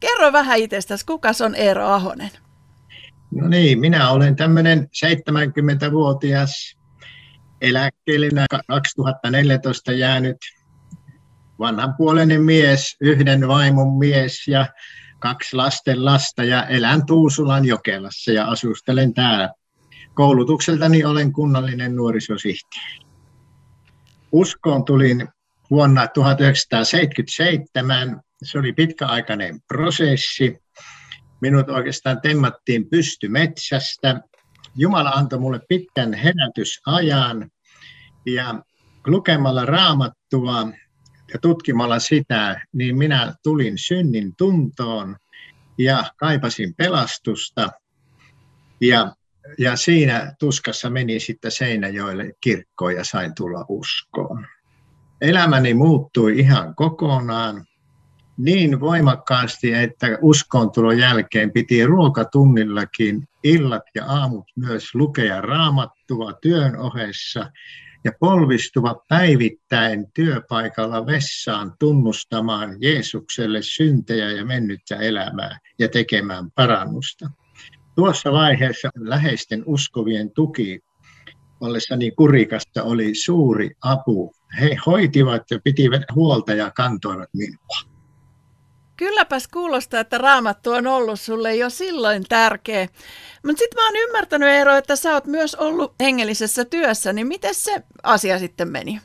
Kerro vähän itsestäsi, kuka on Eero Ahonen? No niin, minä olen tämmöinen 70-vuotias eläkkeellinen 2014 jäänyt vanhanpuoleinen mies, yhden vaimon mies ja kaksi lasten lasta ja elän Tuusulan Jokelassa ja asustelen täällä. Koulutukseltani olen kunnallinen nuorisosihteeri. Uskoon tulin vuonna 1977. Se oli pitkäaikainen prosessi. Minut oikeastaan temmattiin pystymetsästä. Jumala antoi mulle pitkän herätysajan ja lukemalla raamattua ja tutkimalla sitä, niin minä tulin synnin tuntoon ja kaipasin pelastusta. Ja, ja siinä tuskassa meni sitten Seinäjoelle kirkkoon ja sain tulla uskoon. Elämäni muuttui ihan kokonaan niin voimakkaasti, että uskontulon jälkeen piti ruokatunnillakin illat ja aamut myös lukea raamattua työn ohessa ja polvistuva päivittäin työpaikalla vessaan tunnustamaan Jeesukselle syntejä ja mennyttä elämää ja tekemään parannusta. Tuossa vaiheessa läheisten uskovien tuki ollessani kurikasta oli suuri apu. He hoitivat ja pitivät huolta ja kantoivat minua. Kylläpäs kuulostaa, että raamattu on ollut sulle jo silloin tärkeä. Mutta sitten mä oon ymmärtänyt Eero, että sä oot myös ollut hengellisessä työssä, niin miten se asia sitten meni?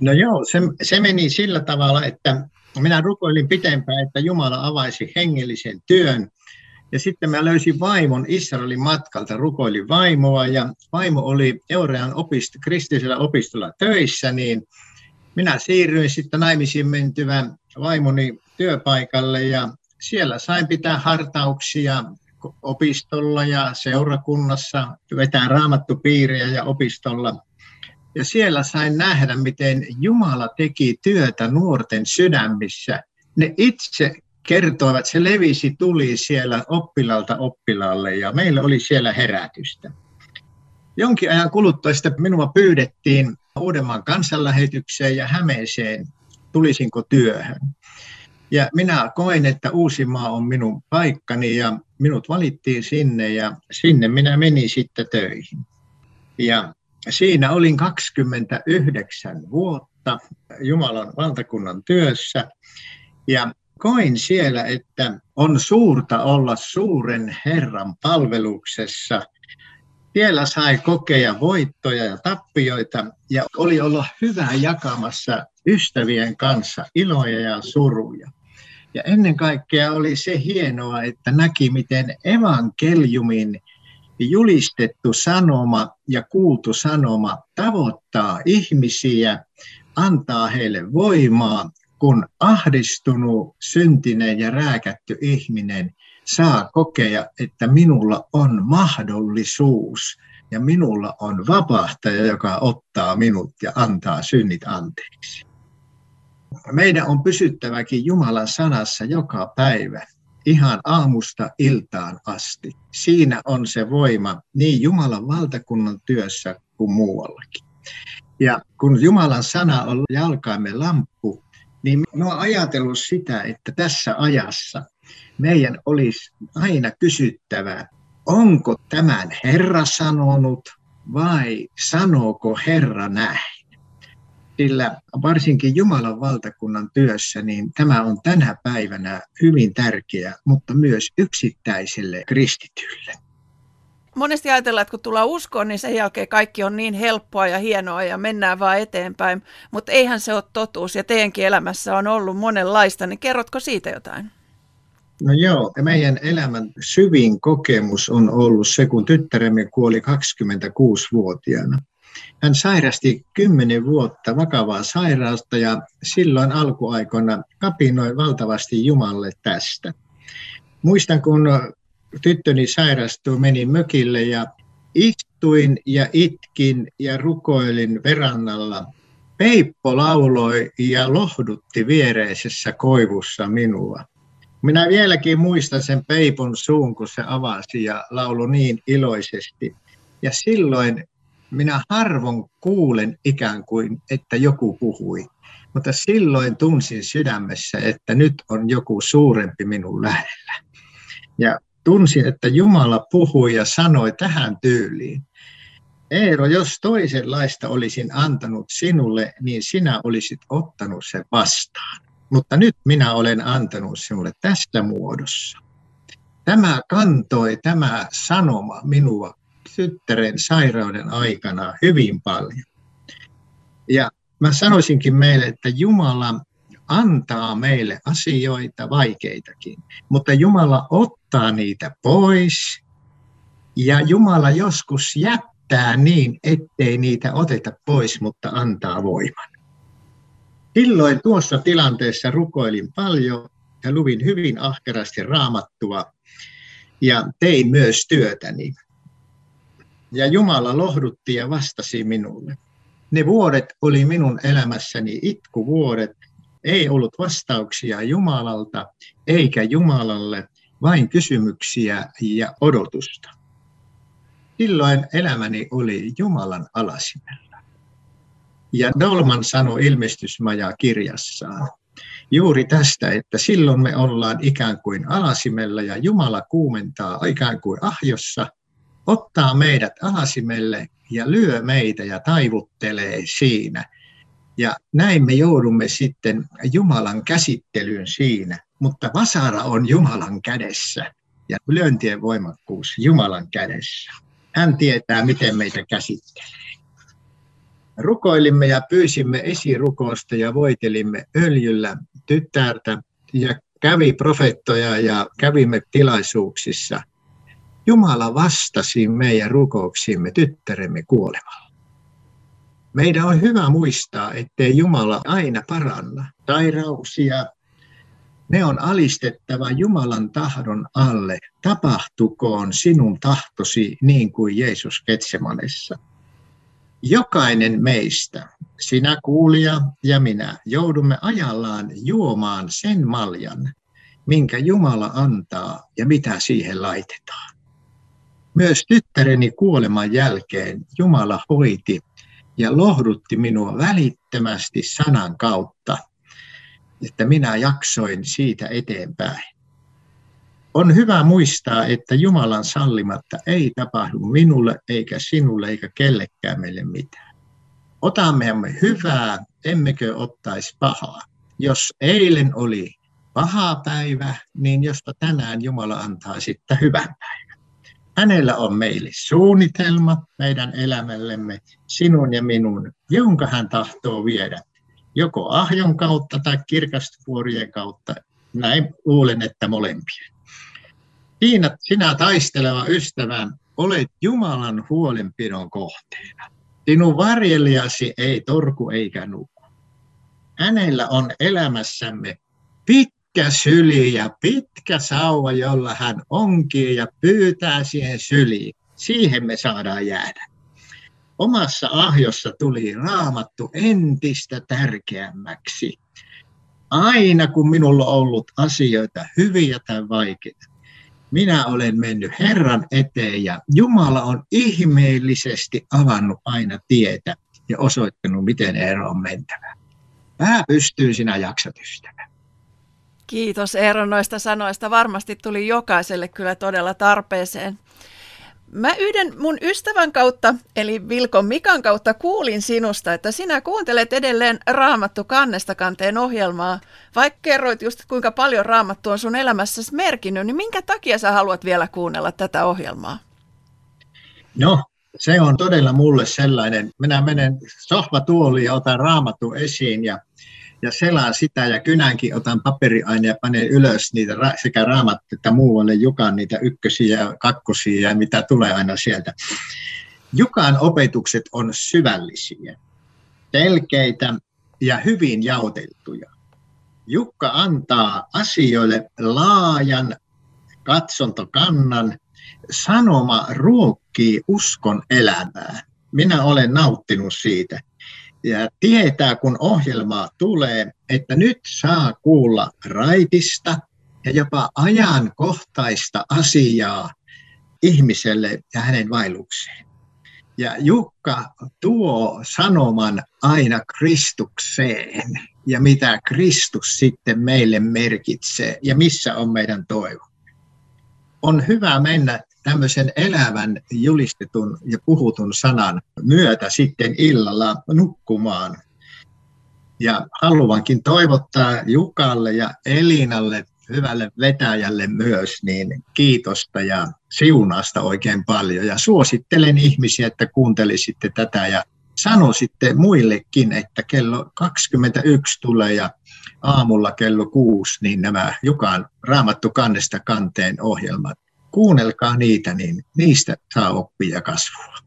No joo, se, se meni sillä tavalla, että minä rukoilin pitempään, että Jumala avaisi hengellisen työn. Ja sitten mä löysin vaimon Israelin matkalta, rukoilin vaimoa ja vaimo oli Eurean opist- kristillisellä opistolla töissä, niin minä siirryin sitten naimisiin mentyvän vaimoni työpaikalle ja siellä sain pitää hartauksia opistolla ja seurakunnassa, vetää raamattupiiriä ja opistolla. Ja siellä sain nähdä, miten Jumala teki työtä nuorten sydämissä. Ne itse kertoivat, se levisi tuli siellä oppilalta oppilaalle ja meillä oli siellä herätystä. Jonkin ajan kuluttua minua pyydettiin Uudenmaan kansanlähetykseen ja Hämeeseen, tulisinko työhön. Ja minä koin, että Uusimaa on minun paikkani ja minut valittiin sinne ja sinne minä menin sitten töihin. Ja siinä olin 29 vuotta Jumalan valtakunnan työssä ja koin siellä, että on suurta olla suuren Herran palveluksessa. Siellä sai kokea voittoja ja tappioita ja oli olla hyvä jakamassa ystävien kanssa iloja ja suruja. Ja ennen kaikkea oli se hienoa, että näki, miten evankeliumin julistettu sanoma ja kuultu sanoma tavoittaa ihmisiä, antaa heille voimaa, kun ahdistunut, syntinen ja rääkätty ihminen saa kokea, että minulla on mahdollisuus ja minulla on vapahtaja, joka ottaa minut ja antaa synnit anteeksi meidän on pysyttäväkin Jumalan sanassa joka päivä, ihan aamusta iltaan asti. Siinä on se voima niin Jumalan valtakunnan työssä kuin muuallakin. Ja kun Jumalan sana on jalkaimme lamppu, niin mä oon ajatellut sitä, että tässä ajassa meidän olisi aina kysyttävä, onko tämän Herra sanonut vai sanooko Herra näin? sillä varsinkin Jumalan valtakunnan työssä, niin tämä on tänä päivänä hyvin tärkeä, mutta myös yksittäiselle kristitylle. Monesti ajatellaan, että kun tullaan uskoon, niin sen jälkeen kaikki on niin helppoa ja hienoa ja mennään vaan eteenpäin, mutta eihän se ole totuus ja teidänkin elämässä on ollut monenlaista, niin kerrotko siitä jotain? No joo, meidän elämän syvin kokemus on ollut se, kun tyttäremme kuoli 26-vuotiaana. Hän sairasti kymmenen vuotta vakavaa sairautta ja silloin alkuaikoina kapinoi valtavasti Jumalle tästä. Muistan, kun tyttöni sairastui, menin mökille ja istuin ja itkin ja rukoilin verannalla. Peippo lauloi ja lohdutti viereisessä koivussa minua. Minä vieläkin muistan sen Peipon suun, kun se avasi ja laulu niin iloisesti. Ja silloin minä harvoin kuulen ikään kuin, että joku puhui, mutta silloin tunsin sydämessä, että nyt on joku suurempi minun lähellä. Ja tunsin, että Jumala puhui ja sanoi tähän tyyliin. Eero, jos toisenlaista olisin antanut sinulle, niin sinä olisit ottanut sen vastaan. Mutta nyt minä olen antanut sinulle tästä muodossa. Tämä kantoi, tämä sanoma minua tyttären sairauden aikana hyvin paljon. Ja mä sanoisinkin meille, että Jumala antaa meille asioita vaikeitakin, mutta Jumala ottaa niitä pois ja Jumala joskus jättää niin, ettei niitä oteta pois, mutta antaa voiman. Silloin tuossa tilanteessa rukoilin paljon ja luvin hyvin ahkerasti raamattua ja tein myös työtäni. Ja Jumala lohdutti ja vastasi minulle. Ne vuodet oli minun elämässäni itkuvuodet, ei ollut vastauksia Jumalalta eikä Jumalalle, vain kysymyksiä ja odotusta. Silloin elämäni oli Jumalan alasimella. Ja Dolman sanoi ilmestysmaja kirjassaan juuri tästä, että silloin me ollaan ikään kuin alasimella ja Jumala kuumentaa ikään kuin ahjossa, ottaa meidät alasimelle ja lyö meitä ja taivuttelee siinä. Ja näin me joudumme sitten Jumalan käsittelyyn siinä, mutta vasara on Jumalan kädessä ja lyöntien voimakkuus Jumalan kädessä. Hän tietää, miten meitä käsittelee. Rukoilimme ja pyysimme esirukousta ja voitelimme öljyllä tyttärtä ja kävi profettoja ja kävimme tilaisuuksissa. Jumala vastasi meidän rukouksiimme tyttäremme kuolemalla. Meidän on hyvä muistaa, ettei Jumala aina paranna sairauksia. Ne on alistettava Jumalan tahdon alle. Tapahtukoon sinun tahtosi niin kuin Jeesus Ketsemanessa. Jokainen meistä, sinä kuulija ja minä, joudumme ajallaan juomaan sen maljan, minkä Jumala antaa ja mitä siihen laitetaan. Myös tyttäreni kuoleman jälkeen Jumala hoiti ja lohdutti minua välittömästi sanan kautta, että minä jaksoin siitä eteenpäin. On hyvä muistaa, että Jumalan sallimatta ei tapahdu minulle eikä sinulle eikä kellekään meille mitään. Otamme hyvää, emmekö ottaisi pahaa. Jos eilen oli paha päivä, niin josta tänään Jumala antaa sitten hyvän päivän. Hänellä on meille suunnitelma meidän elämällemme, sinun ja minun, jonka hän tahtoo viedä joko ahjon kautta tai kirkastuvuorien kautta. Näin luulen, että molempien. Siinä sinä taisteleva ystävä olet Jumalan huolenpidon kohteena. Sinun varjelijasi ei torku eikä nuku. Hänellä on elämässämme pitkä syli ja pitkä sauva, jolla hän onkii ja pyytää siihen syliin. Siihen me saadaan jäädä. Omassa ahjossa tuli raamattu entistä tärkeämmäksi. Aina kun minulla on ollut asioita hyviä tai vaikeita, minä olen mennyt Herran eteen ja Jumala on ihmeellisesti avannut aina tietä ja osoittanut, miten ero on mentävä. Pää pystyy sinä jaksat ystävä. Kiitos Eero noista sanoista. Varmasti tuli jokaiselle kyllä todella tarpeeseen. Mä yhden mun ystävän kautta, eli Vilkon Mikan kautta, kuulin sinusta, että sinä kuuntelet edelleen Raamattu kannesta kanteen ohjelmaa. Vaikka kerroit just, kuinka paljon Raamattu on sun elämässäsi merkinnyt, niin minkä takia sä haluat vielä kuunnella tätä ohjelmaa? No, se on todella mulle sellainen. Minä menen sohvatuoliin ja otan Raamattu esiin ja ja selaan sitä ja kynänkin otan paperiaine ja panen ylös niitä sekä raamat että muualle Jukan niitä ykkösiä ja kakkosia ja mitä tulee aina sieltä. Jukan opetukset on syvällisiä, selkeitä ja hyvin jaoteltuja. Jukka antaa asioille laajan katsontokannan. Sanoma ruokkii uskon elämää. Minä olen nauttinut siitä ja tietää, kun ohjelmaa tulee, että nyt saa kuulla raitista ja jopa ajankohtaista asiaa ihmiselle ja hänen vaellukseen. Ja Jukka tuo sanoman aina Kristukseen. ja mitä Kristus sitten meille merkitsee ja missä on meidän toivo. On hyvä mennä tämmöisen elävän julistetun ja puhutun sanan myötä sitten illalla nukkumaan. Ja haluankin toivottaa Jukalle ja Elinalle, hyvälle vetäjälle myös, niin kiitosta ja siunasta oikein paljon. Ja suosittelen ihmisiä, että kuuntelisitte tätä ja sanoisitte muillekin, että kello 21 tulee ja aamulla kello 6, niin nämä Jukan raamattu kannesta kanteen ohjelmat kuunnelkaa niitä, niin niistä saa oppia kasvua.